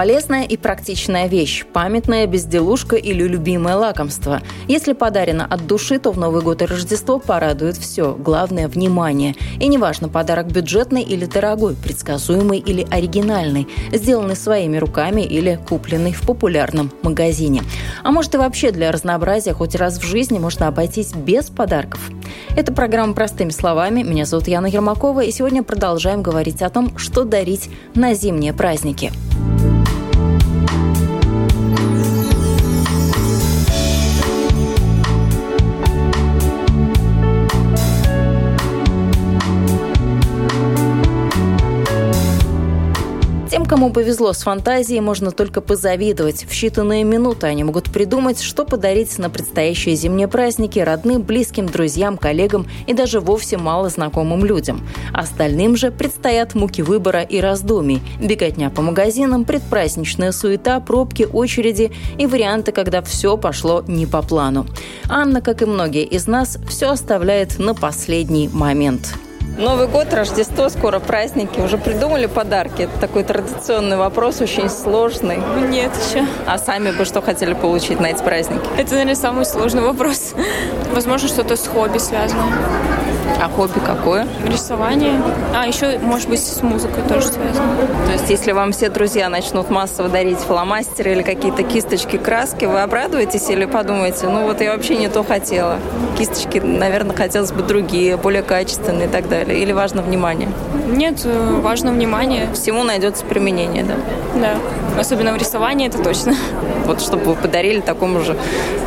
Полезная и практичная вещь, памятная безделушка или любимое лакомство. Если подарено от души, то в Новый год и Рождество порадует все. Главное – внимание. И неважно, подарок бюджетный или дорогой, предсказуемый или оригинальный, сделанный своими руками или купленный в популярном магазине. А может и вообще для разнообразия хоть раз в жизни можно обойтись без подарков. Это программа «Простыми словами». Меня зовут Яна Ермакова, и сегодня продолжаем говорить о том, что дарить на зимние праздники. Кому повезло с фантазией, можно только позавидовать. В считанные минуты они могут придумать, что подарить на предстоящие зимние праздники родным, близким, друзьям, коллегам и даже вовсе мало знакомым людям. Остальным же предстоят муки выбора и раздумий, беготня по магазинам, предпраздничная суета, пробки, очереди и варианты, когда все пошло не по плану. Анна, как и многие из нас, все оставляет на последний момент. Новый год, Рождество, скоро праздники. Уже придумали подарки? Это такой традиционный вопрос, очень сложный. Нет еще. А сами бы что хотели получить на эти праздники? Это, наверное, самый сложный вопрос. Возможно, что-то с хобби связано. А хобби какое? Рисование. А, еще, может быть, с музыкой тоже связано. То есть, если вам все друзья начнут массово дарить фломастеры или какие-то кисточки, краски, вы обрадуетесь или подумаете, ну вот я вообще не то хотела. Кисточки, наверное, хотелось бы другие, более качественные и так далее. Или важно внимание? Нет, э, важно внимание. Всему найдется применение, да? Да. Особенно в рисовании, это точно. Вот чтобы вы подарили такому же,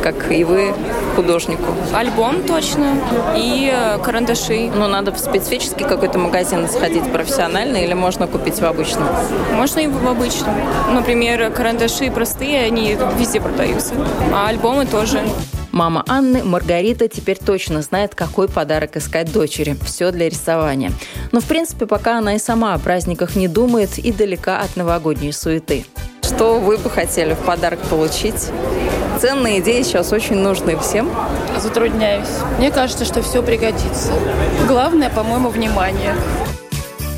как и вы, художнику. Альбом точно. И э, карандаши. Ну, надо в специфический какой-то магазин сходить профессиональный или можно купить в обычном? Можно и в обычном. Например, карандаши простые, они везде продаются. А альбомы тоже. Мама Анны, Маргарита, теперь точно знает, какой подарок искать дочери. Все для рисования. Но, в принципе, пока она и сама о праздниках не думает и далека от новогодней суеты. Что вы бы хотели в подарок получить? Ценные идеи сейчас очень нужны всем. Затрудняюсь. Мне кажется, что все пригодится. Главное, по-моему, внимание.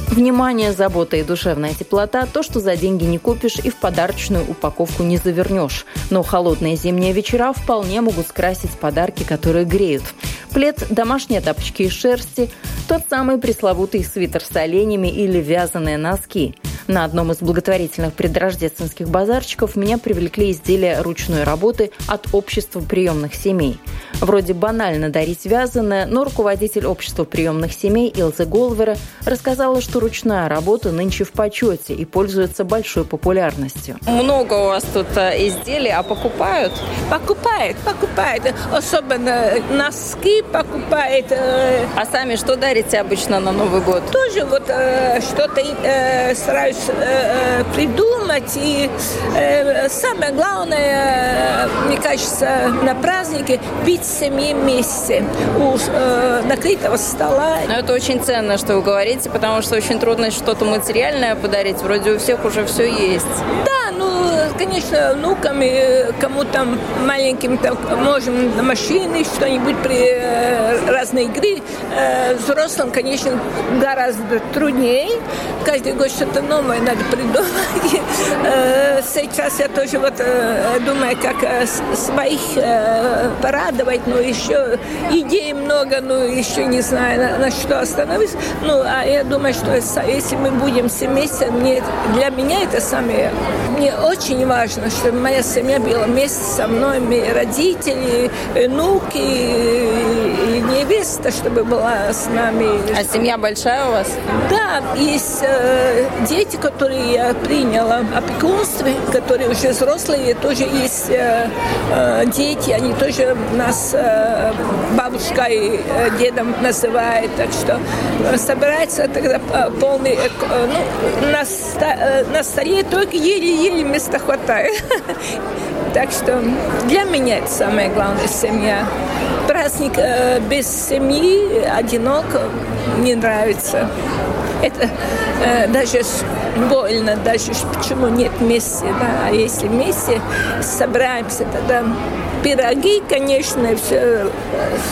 Внимание, забота и душевная теплота – то, что за деньги не купишь и в подарочную упаковку не завернешь. Но холодные зимние вечера вполне могут скрасить подарки, которые греют. Плед, домашние тапочки из шерсти, тот самый пресловутый свитер с оленями или вязаные носки – на одном из благотворительных предрождественских базарчиков меня привлекли изделия ручной работы от общества приемных семей. Вроде банально дарить вязаное, но руководитель общества приемных семей Илза Голвера рассказала, что ручная работа нынче в почете и пользуется большой популярностью. Много у вас тут э, изделий, а покупают? Покупают, покупают. Особенно носки покупают. Э. А сами что дарите обычно на Новый год? Тоже вот э, что-то стараюсь э, придумать. И э, самое главное, мне кажется, на празднике быть в семье вместе у э, накрытого стола. Но это очень ценно, что вы говорите, потому что очень трудно что-то материальное подарить. Вроде у всех уже все есть. Да, ну, конечно, внукам, кому там маленьким там, можем на машины что-нибудь при э, разные игры. Э, взрослым, конечно, гораздо труднее. Каждый год что-то новое самое надо придумать. Э, сейчас я тоже вот э, думаю, как э, своих порадовать, но еще идей много, но еще не знаю, на, на что остановиться. Ну, а я думаю, что если мы будем все вместе, мне, для меня это самое... Мне очень важно, чтобы моя семья была вместе со мной, мои родители, внуки, и не невеста, чтобы была с нами. А семья большая у вас? Да, есть э, дети, которые я приняла опекунство, которые уже взрослые, тоже есть э, э, дети, они тоже нас э, бабушкой, э, дедом называют, так что э, собирается тогда э, полный, э, ну, на, э, только еле-еле места хватает. Так что для меня это самое главное семья. Праздник э, без семьи, одиноко, не нравится. Это э, даже больно, даже почему нет вместе. Да? А если вместе собираемся, тогда пироги, конечно, все,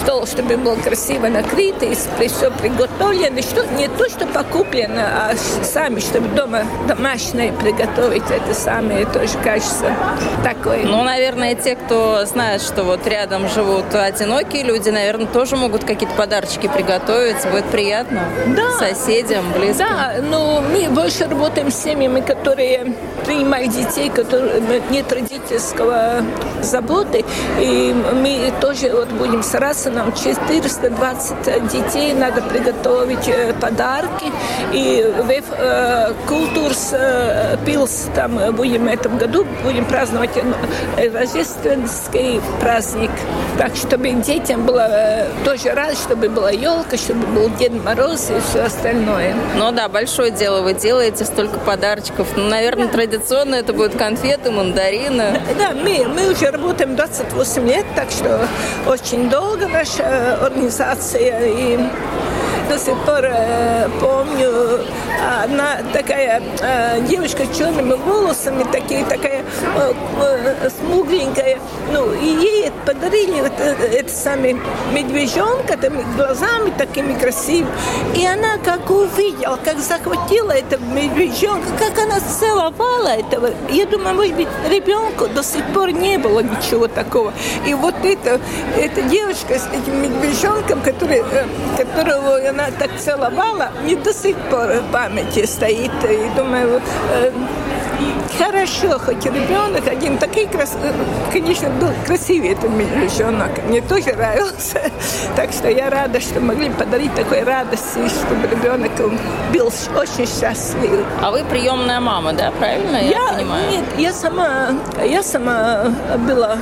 стол, чтобы был красиво накрыт, и все приготовлено. Что, не то, что покуплено, а сами, чтобы дома домашнее приготовить, это самое тоже кажется такое. Ну, наверное, те, кто знает, что вот рядом живут одинокие люди, наверное, тоже могут какие-то подарочки приготовить. Будет приятно да. соседям, близким. Да, но мы больше работаем с семьями, которые принимают детей, которые нет родительского заботы. И мы тоже вот будем стараться, нам 420 детей надо приготовить э, подарки. И в э, Культурс э, Пилс там будем в этом году будем праздновать рождественский праздник. Так, чтобы детям было тоже рад, чтобы была елка, чтобы был Дед Мороз и все остальное. Ну да, большое дело вы делаете, столько подарочков. Ну, наверное, традиционно это будут конфеты, мандарины. Да, мы, мы уже работаем 28 8 лет, так что очень долго наша организация. И до сих пор э, помню, одна такая э, девушка с черными волосами, такие, такая э, э, смугленькая, ну, и ей подарили вот, э, это самый медвежонка, там, глазами такими красивыми. И она как увидела, как захватила этого медвежонка, как она целовала этого. Я думаю, может быть, ребенку до сих пор не было ничего такого. И вот это, эта девушка с этим медвежонком, который, э, которого она так целовала, мне до сих пор в памяти стоит. И думаю, э, хорошо, хоть ребенок один такой крас... конечно, был красивый этот ребенок. Мне тоже нравился. Так что я рада, что могли подарить такой радости, чтобы ребенок был очень счастлив. А вы приемная мама, да, правильно я, я понимаю? Нет, я сама, я сама была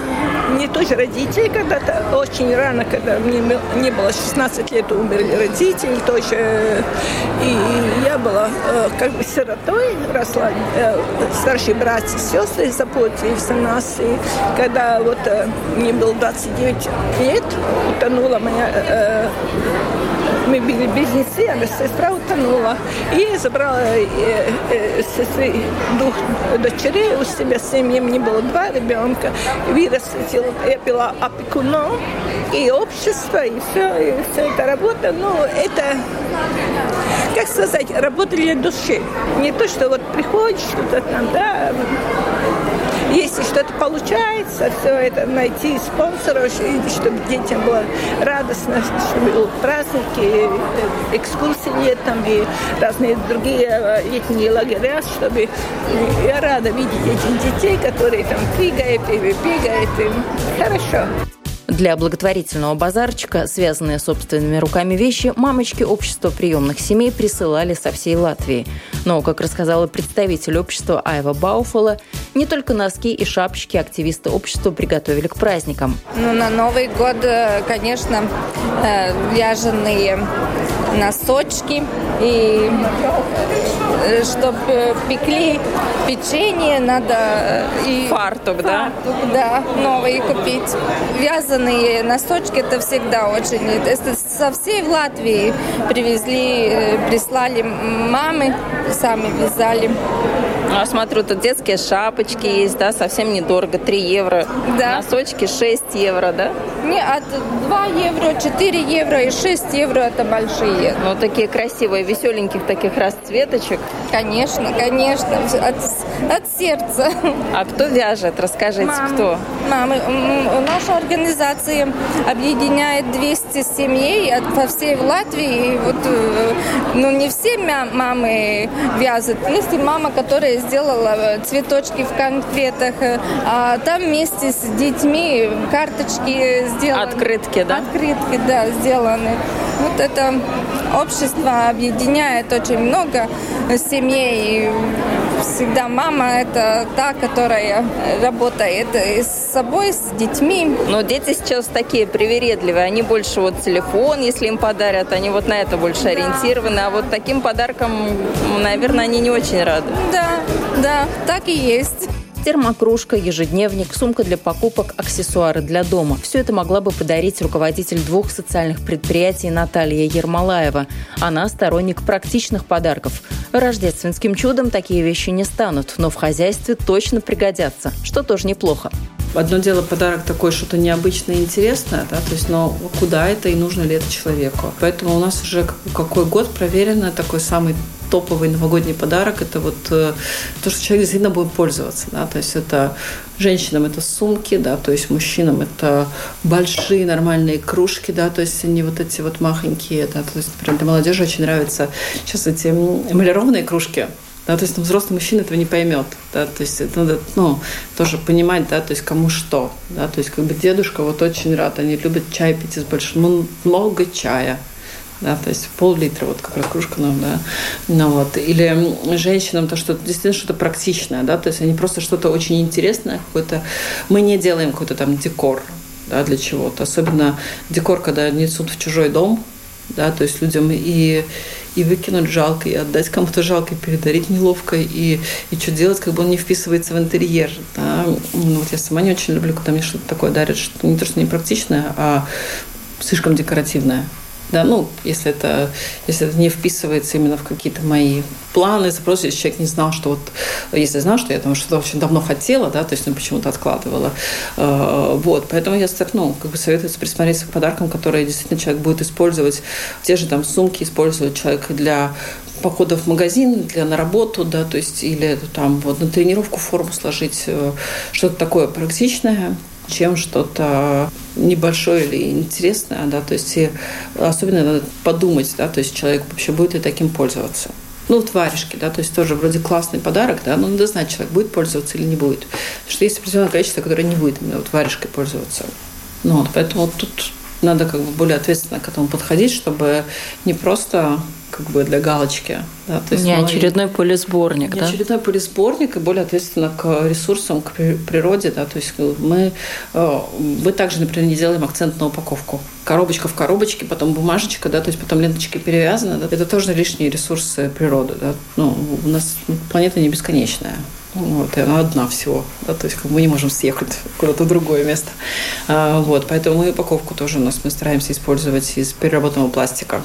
не тоже родители когда-то, очень рано, когда мне не было 16 лет, умерли родители тоже. И я была э, как бы сиротой, росла э, старшие братья и сестры заботились о нас. И когда вот э, мне было 29 лет, утонула моя э, мы были близнецы, а сестра утонула. И забрала э, э, сестры двух дочерей у себя с семьей. Мне было два ребенка. Вырастила, я была опекуном и общество, и все, и вся эта работа. Ну, это, как сказать, работа для души. Не то, что вот приходишь, что-то там, да, если что-то получается, все это найти спонсоров, чтобы детям было радостно, чтобы праздники, э, экскурсии летом и разные другие э, летние лагеря, чтобы я рада видеть этих детей, которые там прыгают и бегают, и хорошо. Для благотворительного базарчика, связанные собственными руками вещи, мамочки общества приемных семей присылали со всей Латвии. Но, как рассказала представитель общества Айва Бауфола, не только носки и шапочки активисты общества приготовили к праздникам. Ну, на Новый год, э, конечно, э, вяженые носочки и чтобы пекли печенье, надо и фартук, да? Фартук, да, новый купить. Вязаные носочки это всегда очень. Это со всей Латвии привезли, прислали мамы, сами вязали. Ну, а смотрю, тут детские шапочки есть, да, совсем недорого, 3 евро. Да. Носочки 6 евро, да? Не, от 2 евро, 4 евро и 6 евро это большие. Ну, такие красивые, веселеньких таких расцветочек. Конечно, конечно, от, от сердца. А кто вяжет? Расскажите, Мам, кто? Мамы. Наша организация объединяет 200 семей по всей Латвии. И вот, э, ну, не все мамы вязают. Есть и мама, которая сделала э, цветочки в конфетах, э, а там вместе с детьми карточки сделаны. Открытки, да? Открытки, да, сделаны. Вот это общество объединяет очень много семей. Всегда мама – это та, которая работает с собой, с детьми. Но дети сейчас такие привередливые. Они больше вот телефон, если им подарят, они вот на это больше да. ориентированы. А вот таким подарком, наверное, они не очень рады. Да, да, так и есть термокружка, ежедневник, сумка для покупок, аксессуары для дома. Все это могла бы подарить руководитель двух социальных предприятий Наталья Ермолаева. Она сторонник практичных подарков. Рождественским чудом такие вещи не станут, но в хозяйстве точно пригодятся, что тоже неплохо. Одно дело подарок такой, что-то необычное и интересное, да, то есть, но куда это и нужно ли это человеку. Поэтому у нас уже какой год проверено такой самый топовый новогодний подарок – это вот э, то, что человек действительно будет пользоваться. Да? То есть это женщинам это сумки, да, то есть мужчинам это большие нормальные кружки, да, то есть они вот эти вот махонькие, да, то есть, например, для молодежи очень нравятся сейчас эти эмалированные кружки, да, то есть ну, взрослый мужчина этого не поймет, да, то есть это надо, ну, тоже понимать, да, то есть кому что, да, то есть как бы дедушка вот очень рад, они любят чай пить из большого, ну, много чая, да, то есть пол-литра, вот как раз кружка нам, да, ну вот, или женщинам то, что действительно что-то практичное, да, то есть они просто что-то очень интересное какое-то, мы не делаем какой-то там декор, да, для чего-то, особенно декор, когда несут в чужой дом, да, то есть людям и и выкинуть жалко, и отдать кому-то жалко, и передарить неловко, и, и что делать, как бы он не вписывается в интерьер. Да? Ну, вот я сама не очень люблю, когда мне что-то такое дарят, что не то, что непрактичное, а слишком декоративное. Да, ну, если это, если это не вписывается именно в какие-то мои планы, запросы, если человек не знал, что вот, если знал, что я там что-то очень давно хотела, да, то есть ну, почему-то откладывала. Э, вот, поэтому я ну, как бы советую присмотреться к подаркам, которые действительно человек будет использовать. Те же там сумки использует человек для похода в магазин, для на работу, да, то есть или там вот на тренировку форму сложить, э, что-то такое практичное, чем что-то небольшое или интересное, да, то есть особенно надо подумать, да, то есть человек вообще будет ли таким пользоваться. Ну, вот варежки, да, то есть тоже вроде классный подарок, да, но надо знать, человек будет пользоваться или не будет. Потому что есть определенное количество, которое не будет именно вот варежкой пользоваться. Ну, вот, поэтому вот тут надо как бы более ответственно к этому подходить, чтобы не просто как бы для галочки. Да, то есть не мы, очередной полисборник, не да? очередной полисборник и более ответственно к ресурсам, к природе, да, то есть мы, э, мы также, например, не делаем акцент на упаковку. Коробочка в коробочке, потом бумажечка, да, то есть потом ленточки перевязаны, да, это тоже лишние ресурсы природы, да, ну, у нас планета не бесконечная. Вот, и она одна всего. Да, то есть мы не можем съехать куда-то в другое место. А, вот, поэтому мы упаковку тоже у нас мы стараемся использовать из переработанного пластика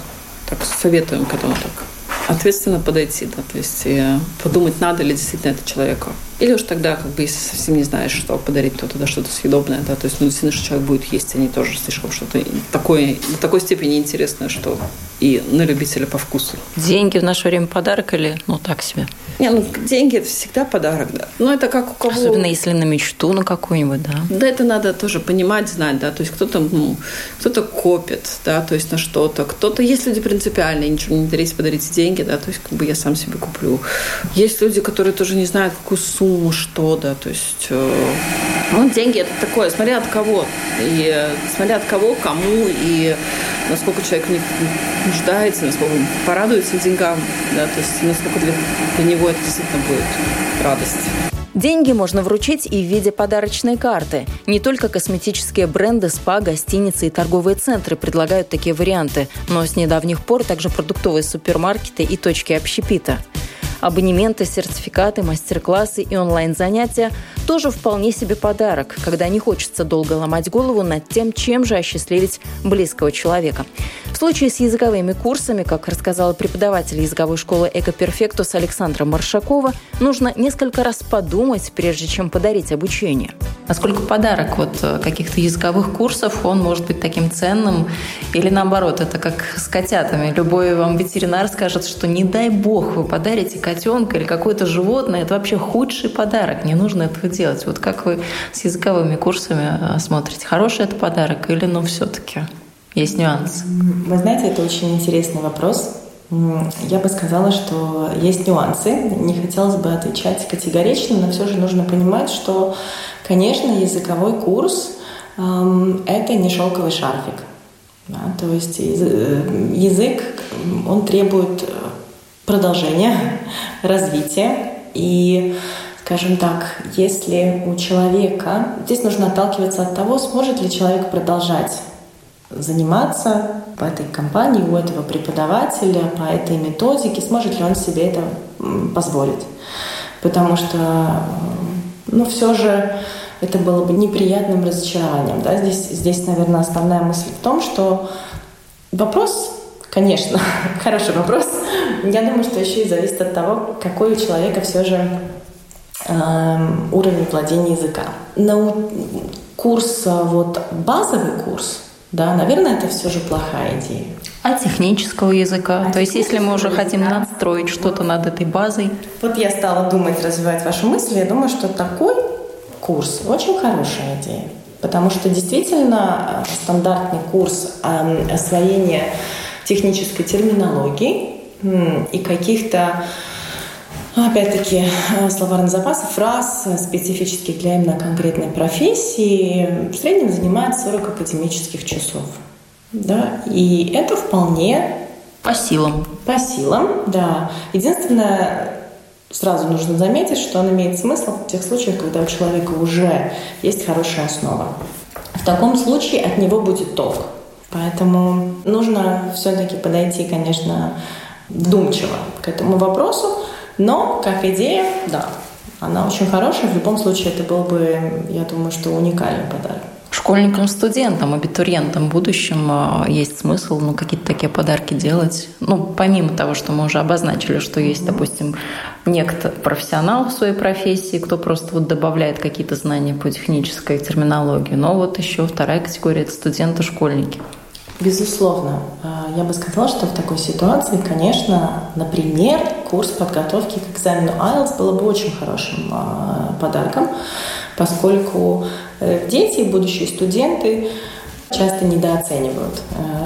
так советуем к этому так ответственно подойти, да, то есть э, подумать, надо ли действительно это человеку. Или уж тогда, как бы, если совсем не знаешь, что подарить, то тогда что-то съедобное, да, то есть, ну, действительно, что человек будет есть, они тоже слишком что-то такое, до такой степени интересное, что и на любителя по вкусу. Деньги в наше время подарок или, ну, так себе? Не, ну, деньги – это всегда подарок, да. Но это как у кого... Особенно если на мечту на какую-нибудь, да. Да, это надо тоже понимать, знать, да, то есть кто-то, ну, кто-то копит, да, то есть на что-то, кто-то, есть люди принципиальные, ничего не дарить, подарите деньги, да, то есть как бы я сам себе куплю. Есть люди, которые тоже не знают, какую сумму сумму, что, да, то есть, э, ну, деньги это такое, смотря от кого, и э, смотря от кого, кому, и насколько человек в них нуждается, насколько он порадуется деньгам, да, то есть, насколько для, для него это действительно будет радость. Деньги можно вручить и в виде подарочной карты. Не только косметические бренды, спа, гостиницы и торговые центры предлагают такие варианты, но с недавних пор также продуктовые супермаркеты и точки общепита. Абонементы, сертификаты, мастер-классы и онлайн-занятия тоже вполне себе подарок, когда не хочется долго ломать голову над тем, чем же осчастливить близкого человека. В случае с языковыми курсами, как рассказала преподаватель языковой школы «Экоперфектус» Александра Маршакова, нужно несколько раз подумать, прежде чем подарить обучение. Насколько подарок вот э, каких-то языковых курсов, он может быть таким ценным? Или наоборот, это как с котятами. Любой вам ветеринар скажет, что не дай бог вы подарите котенка или какое-то животное, это вообще худший подарок, не нужно этого делать. Вот как вы с языковыми курсами э, смотрите, хороший это подарок или ну все-таки есть нюансы? Вы знаете, это очень интересный вопрос. Я бы сказала, что есть нюансы. Не хотелось бы отвечать категорично, но все же нужно понимать, что, конечно, языковой курс это не шелковый шарфик. Да, то есть э, язык, он требует продолжения, развития. И, скажем так, если у человека... Здесь нужно отталкиваться от того, сможет ли человек продолжать заниматься в этой компании, у этого преподавателя, по этой методике, сможет ли он себе это позволить. Потому что, ну, все же это было бы неприятным разочарованием. Да? Здесь, здесь, наверное, основная мысль в том, что вопрос, конечно, хороший вопрос. Я думаю, что еще и зависит от того, какой у человека все же э, уровень владения языка. На курс, вот базовый курс, да, наверное, это все же плохая идея. А технического языка? А То есть, если мы уже хотим надстроить что-то над этой базой? Вот я стала думать, развивать вашу мысль. Я думаю, что такой курс очень хорошая идея. Потому что действительно э, стандартный курс эм, освоения технической терминологии и каких-то опять-таки, э, словарный запас фраз, э, специфических для именно конкретной профессии, в среднем занимает 40 академических часов. Да? И это вполне... По силам. По силам, да. Единственное, сразу нужно заметить, что он имеет смысл в тех случаях, когда у человека уже есть хорошая основа. В таком случае от него будет толк. Поэтому нужно все-таки подойти, конечно, вдумчиво к этому вопросу, но как идея, да, она очень хорошая. В любом случае это был бы, я думаю, что уникальный подарок. Школьникам, студентам, абитуриентам в будущем а, есть смысл ну, какие-то такие подарки делать. Ну, помимо того, что мы уже обозначили, что есть, допустим, некто профессионал в своей профессии, кто просто вот добавляет какие-то знания по технической терминологии. Но вот еще вторая категория – это студенты-школьники. Безусловно. А, я бы сказала, что в такой ситуации, конечно, например, курс подготовки к экзамену IELTS было бы очень хорошим а, подарком, поскольку э, дети, будущие студенты, часто недооценивают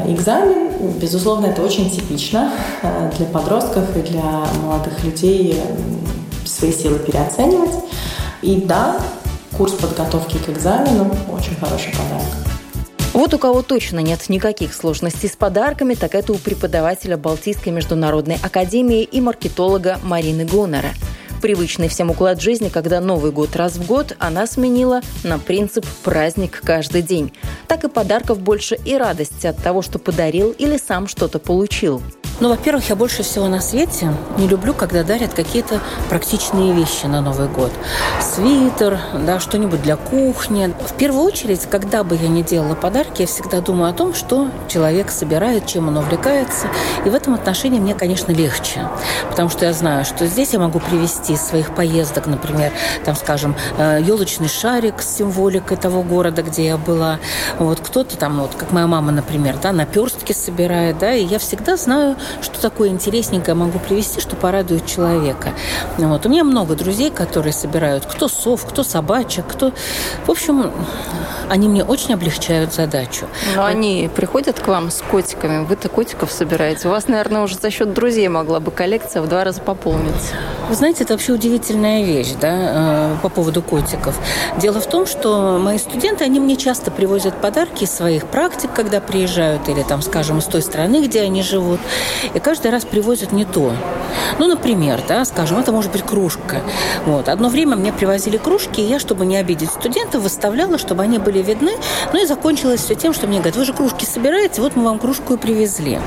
э, экзамен. Безусловно, это очень типично э, для подростков и для молодых людей свои силы переоценивать. И да, курс подготовки к экзамену очень хороший подарок. Вот у кого точно нет никаких сложностей с подарками, так это у преподавателя Балтийской международной академии и маркетолога Марины Гонора. Привычный всем уклад жизни, когда Новый год раз в год, она сменила на принцип «праздник каждый день». Так и подарков больше и радости от того, что подарил или сам что-то получил – ну, во-первых, я больше всего на свете не люблю, когда дарят какие-то практичные вещи на Новый год. Свитер, да, что-нибудь для кухни. В первую очередь, когда бы я не делала подарки, я всегда думаю о том, что человек собирает, чем он увлекается. И в этом отношении мне, конечно, легче. Потому что я знаю, что здесь я могу привести из своих поездок, например, там, скажем, елочный э, шарик с символикой того города, где я была. Вот кто-то там, вот как моя мама, например, да, наперстки собирает, да, и я всегда знаю, что такое интересненькое могу привести, что порадует человека. Вот. У меня много друзей, которые собирают кто сов, кто собачек, кто... В общем, они мне очень облегчают задачу. Но они приходят к вам с котиками, вы-то котиков собираете. У вас, наверное, уже за счет друзей могла бы коллекция в два раза пополниться. Вы знаете, это вообще удивительная вещь, да, э, по поводу котиков. Дело в том, что мои студенты, они мне часто привозят подарки из своих практик, когда приезжают, или там, скажем, из той страны, где они живут и каждый раз привозят не то. Ну, например, да, скажем, это может быть кружка. Вот. Одно время мне привозили кружки, и я, чтобы не обидеть студентов, выставляла, чтобы они были видны. Ну и закончилось все тем, что мне говорят, вы же кружки собираете, вот мы вам кружку и привезли.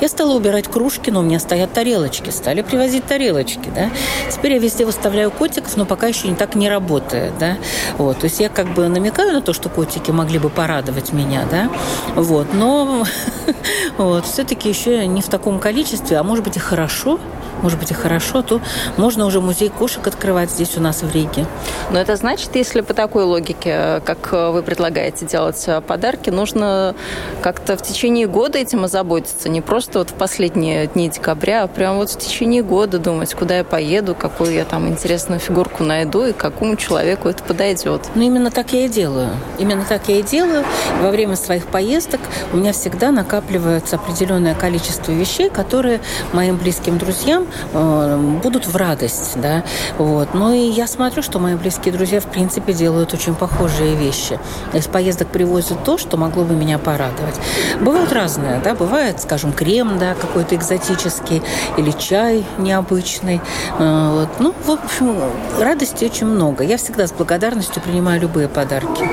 Я стала убирать кружки, но у меня стоят тарелочки. Стали привозить тарелочки, да. Теперь я везде выставляю котиков, но пока еще не так не работает, да. Вот. То есть я как бы намекаю на то, что котики могли бы порадовать меня, да. Вот. Но вот, все-таки еще не в таком количестве, а может быть и хорошо, может быть и хорошо, то можно уже музей кошек открывать здесь у нас в Риге. Но это значит, если по такой логике, как вы предлагаете делать подарки, нужно как-то в течение года этим озаботиться, не просто вот в последние дни декабря, а прямо вот в течение года думать, куда я поеду, какую я там интересную фигурку найду и какому человеку это подойдет. Ну, именно так я и делаю. Именно так я и делаю. Во время своих поездок у меня всегда накапливается определенное количество вещей, которые моим близким друзьям э, будут в радость, да, вот. Ну и я смотрю, что мои близкие друзья, в принципе, делают очень похожие вещи. Из поездок привозят то, что могло бы меня порадовать. Бывают разные, да, бывает, скажем, крем, да, какой-то экзотический, или чай необычный, э, вот. Ну, в общем, радости очень много. Я всегда с благодарностью принимаю любые подарки.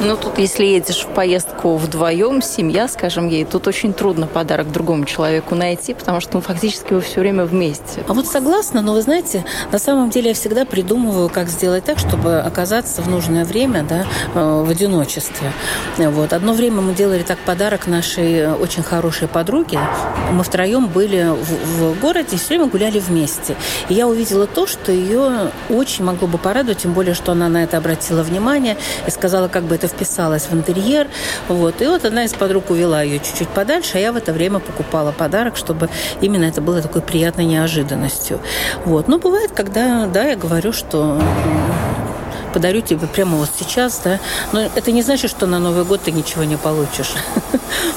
Ну, тут, если едешь в поездку вдвоем, семья, скажем ей, тут очень трудно подарок другому человеку найти, потому что ну, фактически вы все время вместе. А вот согласна, но вы знаете, на самом деле я всегда придумываю, как сделать так, чтобы оказаться в нужное время да, э, в одиночестве. Вот. Одно время мы делали так подарок нашей очень хорошей подруге. Мы втроем были в, в городе и все время гуляли вместе. И я увидела то, что ее очень могло бы порадовать, тем более, что она на это обратила внимание и сказала, как бы это вписалось в интерьер. Вот. И вот одна из подруг увела ее чуть-чуть подальше, а я в это время покупала подарок, чтобы именно это было такой приятной неожиданностью. Вот. Но бывает, когда, да, я говорю, что подарю тебе прямо вот сейчас, да. Но это не значит, что на Новый год ты ничего не получишь.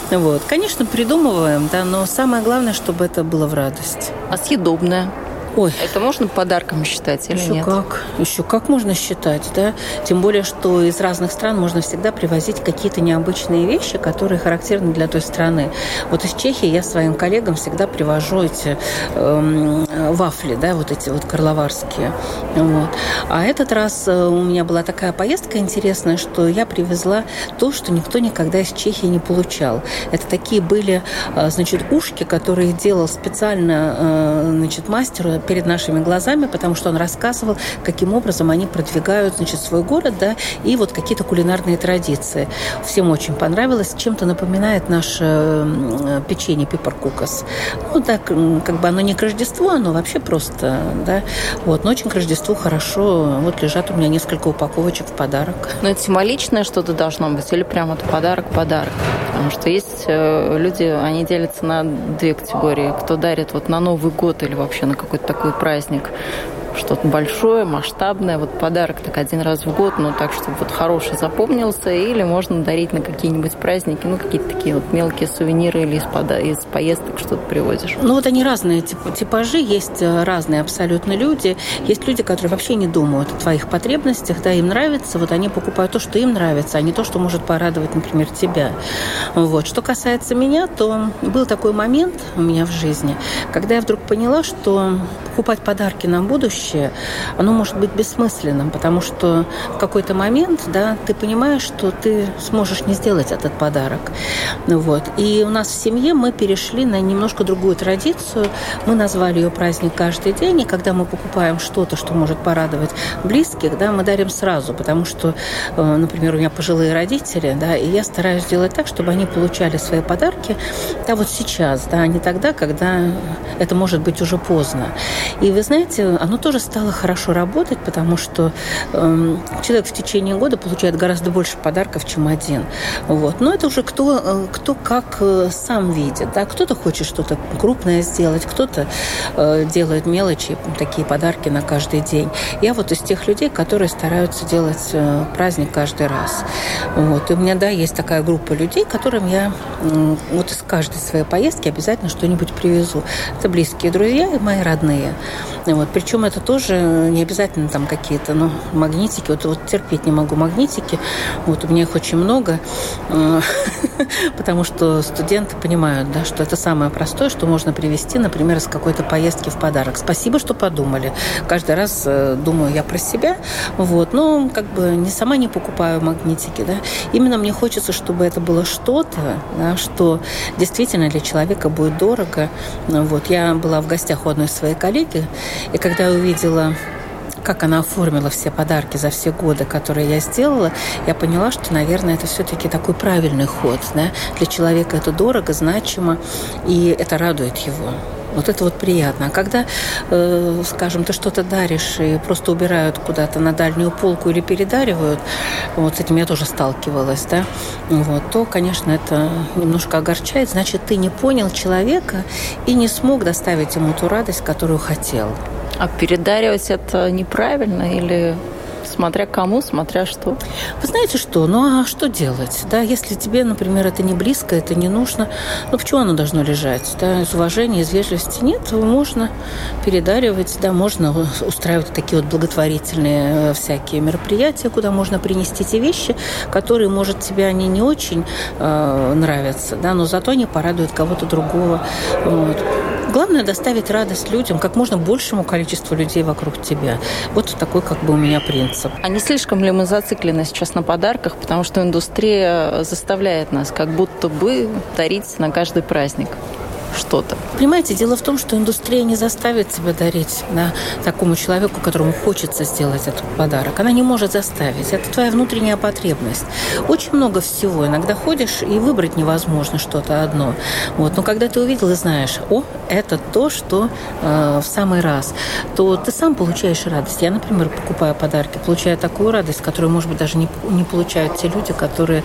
Вот. Конечно, придумываем, да, но самое главное, чтобы это было в радость. А съедобное? Ой. Это можно подарком считать или Еще нет? как. Еще как можно считать, да? Тем более, что из разных стран можно всегда привозить какие-то необычные вещи, которые характерны для той страны. Вот из Чехии я своим коллегам всегда привожу эти э, вафли, да, вот эти вот карловарские. Вот. А этот раз э, у меня была такая поездка интересная, что я привезла то, что никто никогда из Чехии не получал. Это такие были, э, значит, ушки, которые делал специально, э, значит, мастер перед нашими глазами, потому что он рассказывал, каким образом они продвигают значит, свой город, да, и вот какие-то кулинарные традиции. Всем очень понравилось. Чем-то напоминает наше печенье пипаркукас. Ну, так, как бы оно не к Рождеству, оно вообще просто, да. Вот, но очень к Рождеству хорошо. Вот лежат у меня несколько упаковочек в подарок. Но это символичное что-то должно быть или прямо это подарок-подарок? Потому что есть э, люди, они делятся на две категории. Кто дарит вот на Новый год или вообще на какой-то такой праздник что-то большое, масштабное, вот подарок так один раз в год, но так, чтобы вот хороший запомнился, или можно дарить на какие-нибудь праздники, ну, какие-то такие вот мелкие сувениры или из, пода- из поездок что-то привозишь. Ну, вот они разные тип- типажи, есть э, разные абсолютно люди. Есть люди, которые вообще не думают о твоих потребностях, да, им нравится, вот они покупают то, что им нравится, а не то, что может порадовать, например, тебя. Вот. Что касается меня, то был такой момент у меня в жизни, когда я вдруг поняла, что покупать подарки на будущее, оно может быть бессмысленным, потому что в какой-то момент, да, ты понимаешь, что ты сможешь не сделать этот подарок. Вот. И у нас в семье мы перешли на немножко другую традицию. Мы назвали ее праздник каждый день, и когда мы покупаем что-то, что может порадовать близких, да, мы дарим сразу, потому что, э, например, у меня пожилые родители, да, и я стараюсь сделать так, чтобы они получали свои подарки, да, вот сейчас, да, а не тогда, когда это может быть уже поздно. И вы знаете, оно тоже стало хорошо работать, потому что э, человек в течение года получает гораздо больше подарков, чем один. Вот. Но это уже кто, э, кто как э, сам видит. Да? Кто-то хочет что-то крупное сделать, кто-то э, делает мелочи, такие подарки на каждый день. Я вот из тех людей, которые стараются делать э, праздник каждый раз. Вот. И у меня, да, есть такая группа людей, которым я э, вот из каждой своей поездки обязательно что-нибудь привезу. Это близкие друзья и мои родные. Вот. Причем это тоже не обязательно там какие-то ну, магнитики. Вот, вот терпеть не могу магнитики. Вот у меня их очень много, э, потому что студенты понимают, да, что это самое простое, что можно привезти, например, из какой-то поездки в подарок. Спасибо, что подумали. Каждый раз э, думаю я про себя, вот, но как бы не сама не покупаю магнитики, да. Именно мне хочется, чтобы это было что-то, да, что действительно для человека будет дорого. Вот, я была в гостях у одной своей коллеги, и когда я увидела как она оформила все подарки за все годы, которые я сделала, я поняла, что, наверное, это все-таки такой правильный ход. Да? Для человека это дорого, значимо, и это радует его. Вот это вот приятно. А когда, э, скажем, ты что-то даришь и просто убирают куда-то на дальнюю полку или передаривают, вот с этим я тоже сталкивалась, да, вот, то, конечно, это немножко огорчает. Значит, ты не понял человека и не смог доставить ему ту радость, которую хотел. А передаривать это неправильно или Смотря кому, смотря что. Вы знаете что? Ну а что делать? Да, если тебе, например, это не близко, это не нужно, ну почему оно должно лежать? Да, из уважения, из вежливости нет, можно передаривать, да, можно устраивать такие вот благотворительные э, всякие мероприятия, куда можно принести те вещи, которые, может, тебе они не очень э, нравятся, да, но зато они порадуют кого-то другого. Вот. Главное доставить радость людям, как можно большему количеству людей вокруг тебя. Вот такой как бы у меня принцип. А не слишком ли мы зациклены сейчас на подарках, потому что индустрия заставляет нас как будто бы дарить на каждый праздник? Что-то. Понимаете, дело в том, что индустрия не заставит себя дарить на такому человеку, которому хочется сделать этот подарок. Она не может заставить. Это твоя внутренняя потребность. Очень много всего. Иногда ходишь и выбрать невозможно что-то одно. Вот. Но когда ты увидел и знаешь, о, это то, что э, в самый раз, то ты сам получаешь радость. Я, например, покупая подарки, получаю такую радость, которую, может быть, даже не, не получают те люди, которые,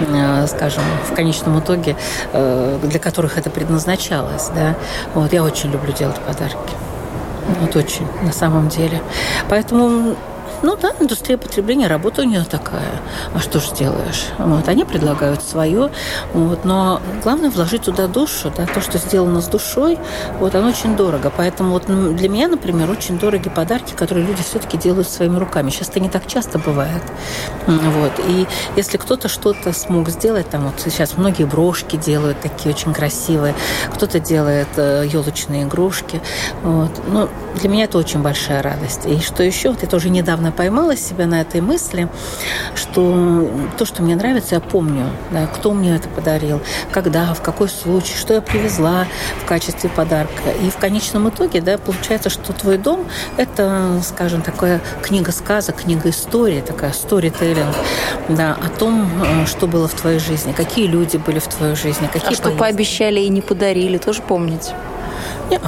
э, скажем, в конечном итоге, э, для которых это предназначено получалось, да. Вот, я очень люблю делать подарки. Вот очень, на самом деле. Поэтому ну да, индустрия потребления, работа у нее такая. А что же сделаешь? Вот, они предлагают свое, вот, но главное вложить туда душу, да, то, что сделано с душой, вот, оно очень дорого. Поэтому вот для меня, например, очень дорогие подарки, которые люди все-таки делают своими руками. Сейчас это не так часто бывает. Вот. И если кто-то что-то смог сделать, там вот сейчас многие брошки делают такие очень красивые, кто-то делает э, елочные игрушки. Вот. Но для меня это очень большая радость. И что еще, вот я тоже недавно поймала себя на этой мысли, что то, что мне нравится, я помню, да, кто мне это подарил, когда, в какой случай, что я привезла в качестве подарка. И в конечном итоге, да, получается, что твой дом – это, скажем, такая книга сказок, книга истории, такая сторителлинг, да, о том, э, что было в твоей жизни, какие люди были в твоей жизни, какие А что пообещали и не подарили, тоже помните? Нет.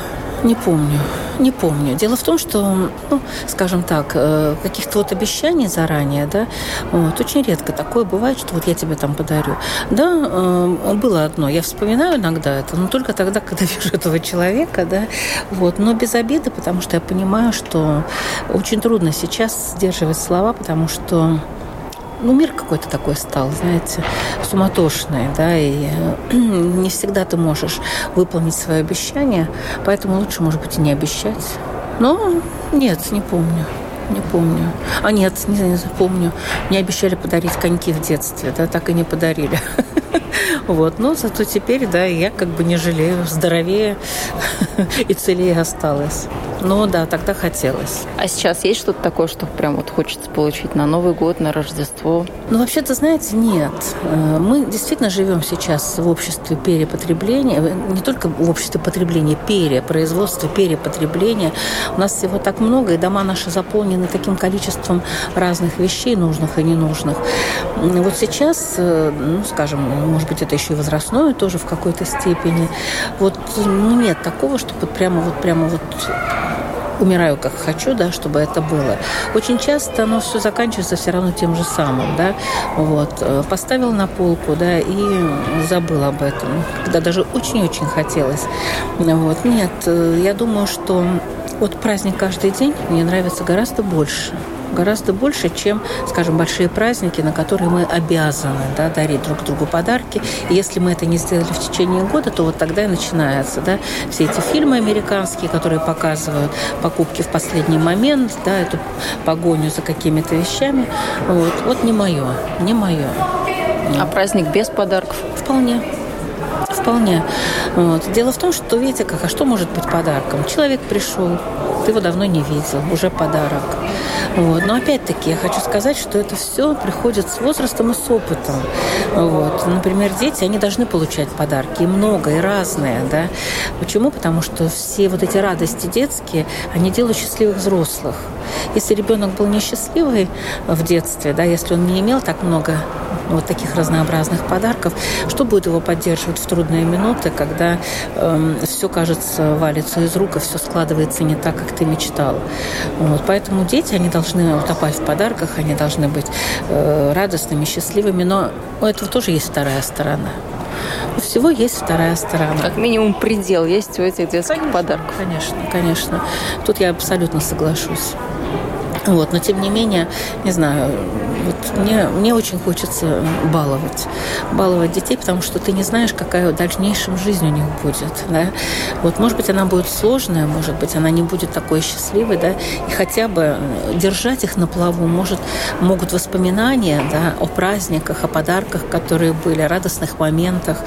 Не помню, не помню. Дело в том, что, ну, скажем так, э, каких-то вот обещаний заранее, да, вот, очень редко такое бывает, что вот я тебе там подарю. Да, э, было одно, я вспоминаю иногда это, но только тогда, когда вижу этого человека, да, вот, но без обиды, потому что я понимаю, что очень трудно сейчас сдерживать слова, потому что ну, мир какой-то такой стал, знаете, суматошный, да, и э, не всегда ты можешь выполнить свое обещание, поэтому лучше, может быть, и не обещать. Но нет, не помню. Не помню. А нет, не, не помню. Мне обещали подарить коньки в детстве, да, так и не подарили. Вот. Но зато теперь, да, я как бы не жалею, здоровее и целее осталась. Ну да, тогда хотелось. А сейчас есть что-то такое, что прям вот хочется получить на Новый год, на Рождество? Ну, вообще-то, знаете, нет. Э, мы действительно живем сейчас в обществе перепотребления, не только в обществе потребления, перепроизводства, перепотребления. У нас всего так много, и дома наши заполнены таким количеством разных вещей, нужных и ненужных. Вот сейчас, э, ну, скажем, может быть, это еще и возрастное тоже в какой-то степени. Вот ну, нет такого, чтобы прямо вот прямо вот умираю как хочу, да, чтобы это было. Очень часто оно все заканчивается все равно тем же самым, да, вот. Э, поставил на полку, да, и забыл об этом, когда даже очень-очень хотелось. Вот. Нет, э, я думаю, что вот праздник каждый день мне нравится гораздо больше гораздо больше, чем, скажем, большие праздники, на которые мы обязаны да, дарить друг другу подарки. И если мы это не сделали в течение года, то вот тогда и начинается. Да, все эти фильмы американские, которые показывают покупки в последний момент, да, эту погоню за какими-то вещами. Вот, вот не мое, не мое. А праздник без подарков? Вполне. Вполне. Вот. Дело в том, что, видите, как, а что может быть подарком? Человек пришел, ты его давно не видел, уже подарок. Вот. Но опять-таки я хочу сказать, что это все приходит с возрастом и с опытом. Вот. Например, дети, они должны получать подарки, и много, и разные. Да? Почему? Потому что все вот эти радости детские, они делают счастливых взрослых. Если ребенок был несчастливый в детстве, да, если он не имел так много вот таких разнообразных подарков, что будет его поддерживать в трудные минуты, когда э, эм, все, кажется, валится из рук, и все складывается не так, как ты мечтал. Вот. Поэтому дети, они должны утопать в подарках, они должны быть э, радостными, счастливыми, но у этого тоже есть вторая сторона. У всего есть вторая сторона. Как минимум предел есть у этих детских конечно, подарков. Конечно, конечно. Тут я абсолютно соглашусь. Вот, но тем не менее, не знаю, вот мне, мне очень хочется баловать. Баловать детей, потому что ты не знаешь, какая в дальнейшем жизнь у них будет. Да? Вот, может быть, она будет сложная, может быть, она не будет такой счастливой, да, и хотя бы держать их на плаву, может, могут воспоминания да, о праздниках, о подарках, которые были, о радостных моментах.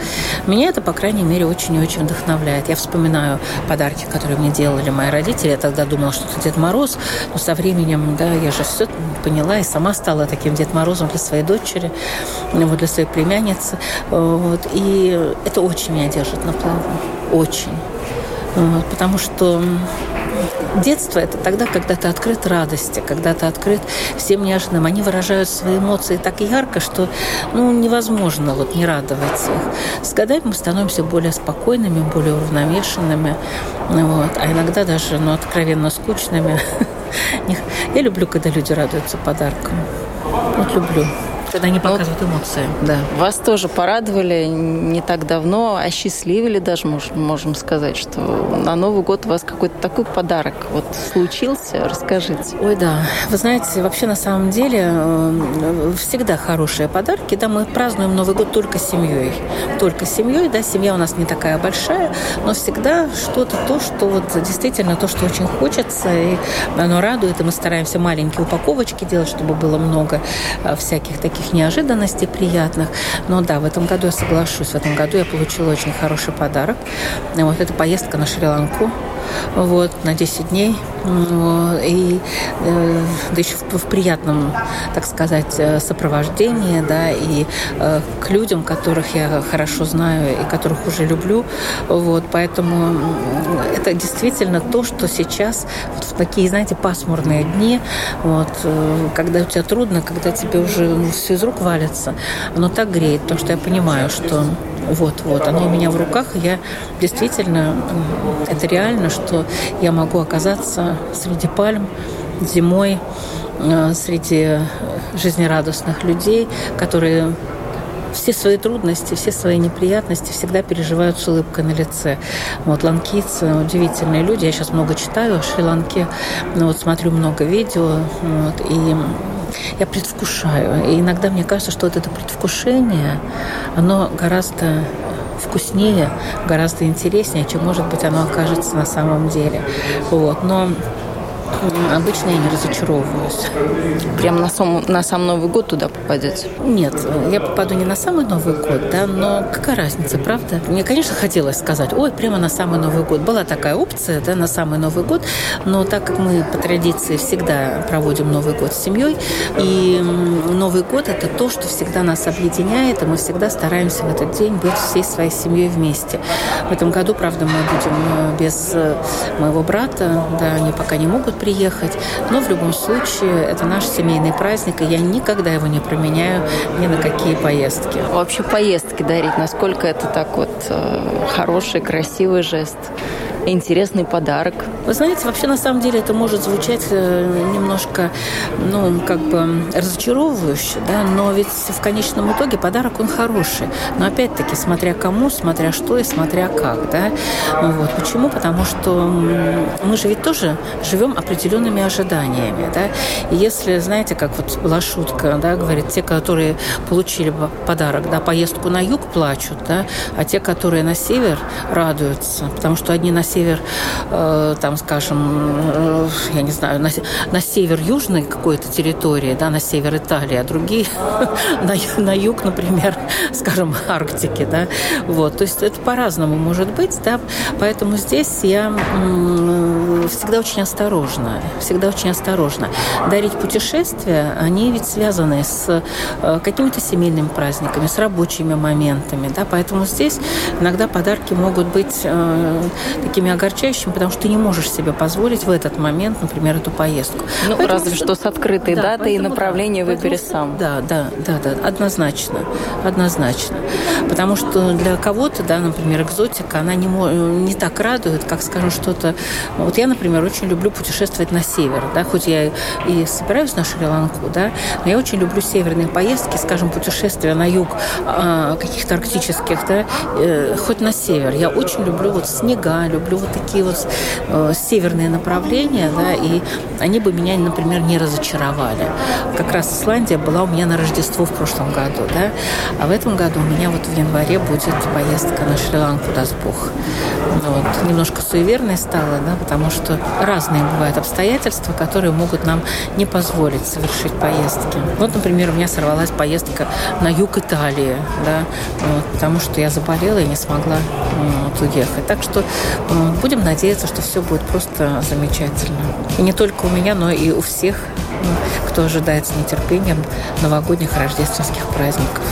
Меня это, по крайней мере, очень и очень вдохновляет. Я вспоминаю подарки, которые мне делали мои родители. Я тогда думала, что это Дед Мороз, но со временем да, я же все поняла и сама стала таким Дед Морозом для своей дочери, вот, для своей племянницы. Вот, и это очень меня держит на плаву, очень. Вот, потому что детство – это тогда, когда ты открыт радости, когда ты открыт всем неожиданным. Они выражают свои эмоции так ярко, что ну, невозможно вот не радовать их. С годами мы становимся более спокойными, более уравновешенными, вот, а иногда даже ну, откровенно скучными. Я люблю, когда люди радуются подаркам. Вот люблю когда они показывают вот, эмоции. Да. Вас тоже порадовали не так давно, осчастливили даже, можем, можем сказать, что на Новый год у вас какой-то такой подарок вот случился. Расскажите. Ой, да. Вы знаете, вообще на самом деле э, всегда хорошие подарки. Да, мы празднуем Новый год только семьей. Только с семьей, да, семья у нас не такая большая, но всегда что-то то, что вот действительно то, что очень хочется, и оно радует, и мы стараемся маленькие упаковочки делать, чтобы было много э, всяких таких таких неожиданностей приятных. Но да, в этом году я соглашусь. В этом году я получила очень хороший подарок. Вот эта поездка на Шри-Ланку вот, на 10 дней. И э, да еще в, в приятном, так сказать, э, сопровождении, да, и э, к людям, которых я хорошо знаю и которых уже люблю. Вот, поэтому это действительно то, что сейчас вот в такие, знаете, пасмурные дни, вот, когда у тебя трудно, когда тебе уже ну, все из рук валится, оно так греет, потому что я понимаю, что вот-вот, оно у меня в руках, я действительно, это реально, что я могу оказаться среди пальм зимой, э, среди жизнерадостных людей, которые все свои трудности, все свои неприятности всегда переживают с улыбкой на лице. Вот ланкийцы удивительные люди. Я сейчас много читаю о Шри-Ланке, ну, вот смотрю много видео, вот, и я предвкушаю. И иногда мне кажется, что вот это предвкушение, оно гораздо вкуснее, гораздо интереснее, чем, может быть, оно окажется на самом деле. Вот. Но Обычно я не разочаровываюсь. Прям на сам, на сам Новый год туда попадете? Нет, я попаду не на самый Новый год, да, но какая разница, правда? Мне, конечно, хотелось сказать, ой, прямо на самый Новый год. Была такая опция, да, на самый Новый год, но так как мы по традиции всегда проводим Новый год с семьей, и Новый год – это то, что всегда нас объединяет, и мы всегда стараемся в этот день быть всей своей семьей вместе. В этом году, правда, мы будем э, без э, моего брата, да, они пока не могут приехать. Но в любом случае это наш семейный праздник, и я никогда его не променяю ни на какие поездки. Вообще поездки дарить, насколько это так вот э, хороший, красивый жест? Интересный подарок. Вы знаете, вообще на самом деле это может звучать э, немножко, ну, как бы разочаровывающе, да, но ведь в конечном итоге подарок он хороший. Но опять-таки, смотря кому, смотря что и смотря как, да. Вот. Почему? Потому что мы же ведь тоже живем определенными ожиданиями, да. И если, знаете, как вот была шутка, да, говорит, те, которые получили подарок, да, поездку на юг плачут, да, а те, которые на север радуются, потому что одни на север, э, там, скажем, э, я не знаю, на, на север южной какой-то территории, да, на север Италии, а другие на, на юг, например, скажем, Арктики, да, вот, то есть это по-разному может быть, да, поэтому здесь я всегда очень осторожна, всегда очень осторожна. Дарить путешествия, они ведь связаны с э, какими-то семейными праздниками, с рабочими моментами, да, поэтому здесь иногда подарки могут быть э, такими огорчающими, потому что ты не можешь себе позволить в этот момент, например, эту поездку. Ну, поэтому, разве что с открытой да, датой и направлением да, выбери сам. Да, да, да, да, однозначно, однозначно. Потому что для кого-то, да, например, экзотика, она не, не так радует, как, скажем, что-то... Вот я, например, очень люблю путешествовать на север, да, хоть я и собираюсь на Шри-Ланку, да, но я очень люблю северные поездки, скажем, путешествия на юг а, каких-то арктических, да, э, хоть на север. Я очень люблю вот снега, люблю люблю вот такие вот э, северные направления, да, и они бы меня, например, не разочаровали. Как раз Исландия была у меня на Рождество в прошлом году, да, а в этом году у меня вот в январе будет поездка на Шри-Ланку, даст Бог. Вот. Немножко суеверной стала, да, потому что разные бывают обстоятельства, которые могут нам не позволить совершить поездки. Вот, например, у меня сорвалась поездка на юг Италии, да, вот, потому что я заболела и не смогла вот, уехать. Так что будем надеяться, что все будет просто замечательно. И не только у меня, но и у всех, кто ожидает с нетерпением новогодних рождественских праздников.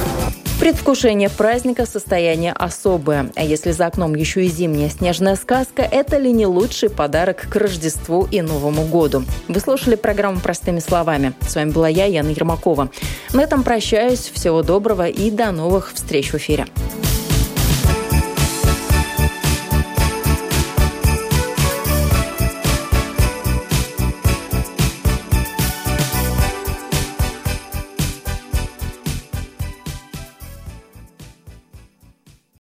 Предвкушение праздника – состояние особое. А если за окном еще и зимняя снежная сказка, это ли не лучший подарок к Рождеству и Новому году? Вы слушали программу «Простыми словами». С вами была я, Яна Ермакова. На этом прощаюсь. Всего доброго и до новых встреч в эфире.